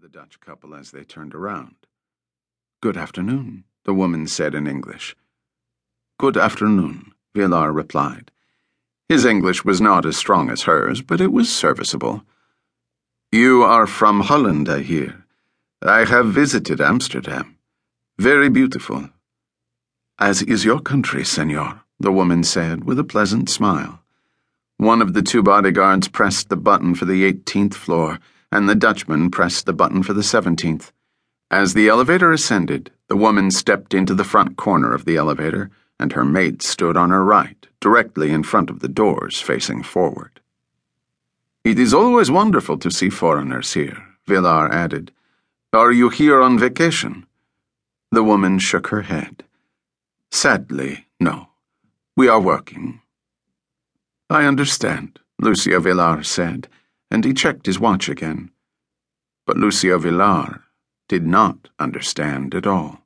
the Dutch couple as they turned around. Good afternoon, the woman said in English. Good afternoon, Villar replied. His English was not as strong as hers, but it was serviceable. You are from Holland, I hear. I have visited Amsterdam. Very beautiful. As is your country, senor, the woman said with a pleasant smile. One of the two bodyguards pressed the button for the 18th floor and the Dutchman pressed the button for the 17th. As the elevator ascended, the woman stepped into the front corner of the elevator, and her mate stood on her right, directly in front of the doors facing forward. It is always wonderful to see foreigners here, Villar added. Are you here on vacation? The woman shook her head. Sadly, no. We are working. I understand, Lucio Villar said and he checked his watch again. But Lucio Villar did not understand at all.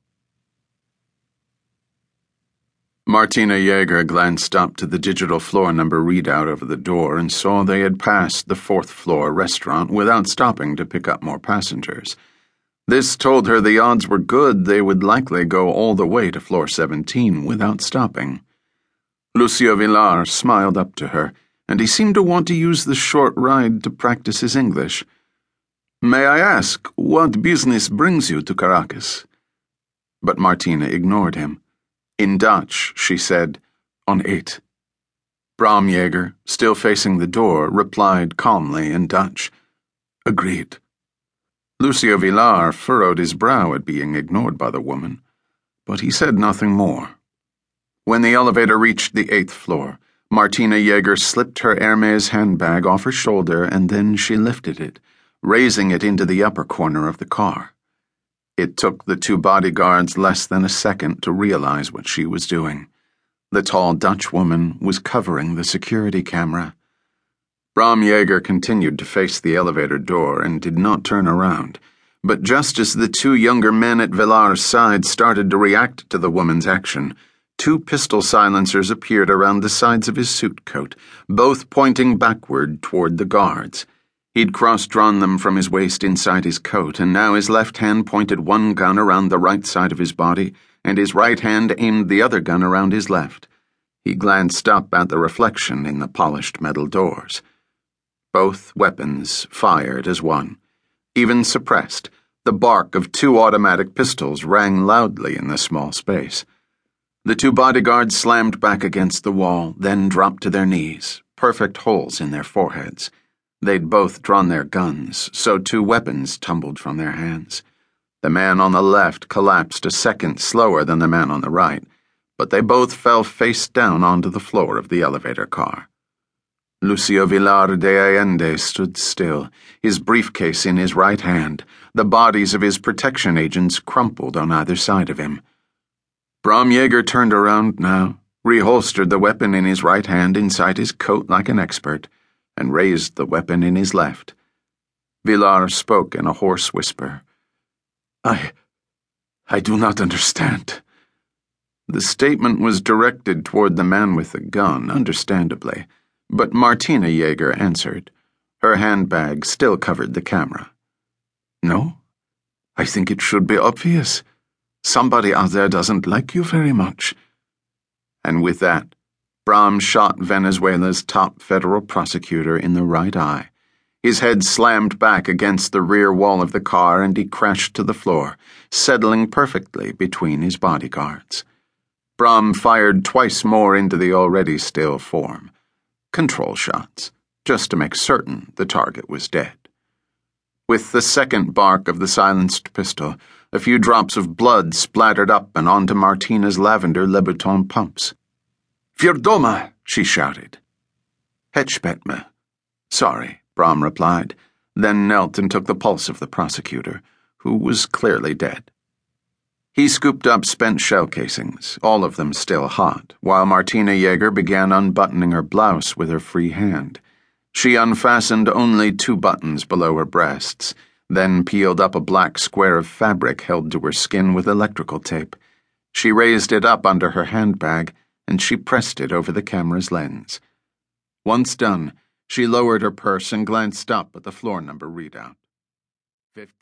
Martina Jaeger glanced up to the digital floor number readout over the door and saw they had passed the fourth floor restaurant without stopping to pick up more passengers. This told her the odds were good they would likely go all the way to floor 17 without stopping. Lucio Villar smiled up to her and he seemed to want to use the short ride to practice his English. May I ask what business brings you to Caracas? But Martina ignored him. In Dutch, she said, on eight. Bram Jaeger, still facing the door, replied calmly in Dutch. Agreed. Lucio Villar furrowed his brow at being ignored by the woman, but he said nothing more. When the elevator reached the eighth floor, Martina Jaeger slipped her Hermes handbag off her shoulder and then she lifted it, raising it into the upper corner of the car. It took the two bodyguards less than a second to realize what she was doing. The tall Dutch woman was covering the security camera. Bram Jaeger continued to face the elevator door and did not turn around. But just as the two younger men at Villar's side started to react to the woman's action, Two pistol silencers appeared around the sides of his suit coat, both pointing backward toward the guards. He'd cross drawn them from his waist inside his coat, and now his left hand pointed one gun around the right side of his body, and his right hand aimed the other gun around his left. He glanced up at the reflection in the polished metal doors. Both weapons fired as one. Even suppressed, the bark of two automatic pistols rang loudly in the small space. The two bodyguards slammed back against the wall, then dropped to their knees, perfect holes in their foreheads. They'd both drawn their guns, so two weapons tumbled from their hands. The man on the left collapsed a second slower than the man on the right, but they both fell face down onto the floor of the elevator car. Lucio Villar de Allende stood still, his briefcase in his right hand, the bodies of his protection agents crumpled on either side of him. Bram Jaeger turned around now, reholstered the weapon in his right hand inside his coat like an expert, and raised the weapon in his left. Villar spoke in a hoarse whisper. I. I do not understand. The statement was directed toward the man with the gun, understandably, but Martina Jaeger answered. Her handbag still covered the camera. No? I think it should be obvious. Somebody out there doesn't like you very much. And with that, Bram shot Venezuela's top federal prosecutor in the right eye. His head slammed back against the rear wall of the car and he crashed to the floor, settling perfectly between his bodyguards. Bram fired twice more into the already still form. Control shots, just to make certain the target was dead. With the second bark of the silenced pistol, a few drops of blood splattered up and onto Martina's lavender Louboutin pumps. Virdoma, she shouted. Hetchpetme. Sorry, Bram replied, then knelt and took the pulse of the prosecutor, who was clearly dead. He scooped up spent shell casings, all of them still hot, while Martina Jaeger began unbuttoning her blouse with her free hand. She unfastened only two buttons below her breasts then peeled up a black square of fabric held to her skin with electrical tape. She raised it up under her handbag, and she pressed it over the camera's lens. Once done, she lowered her purse and glanced up at the floor number readout. Fifteen.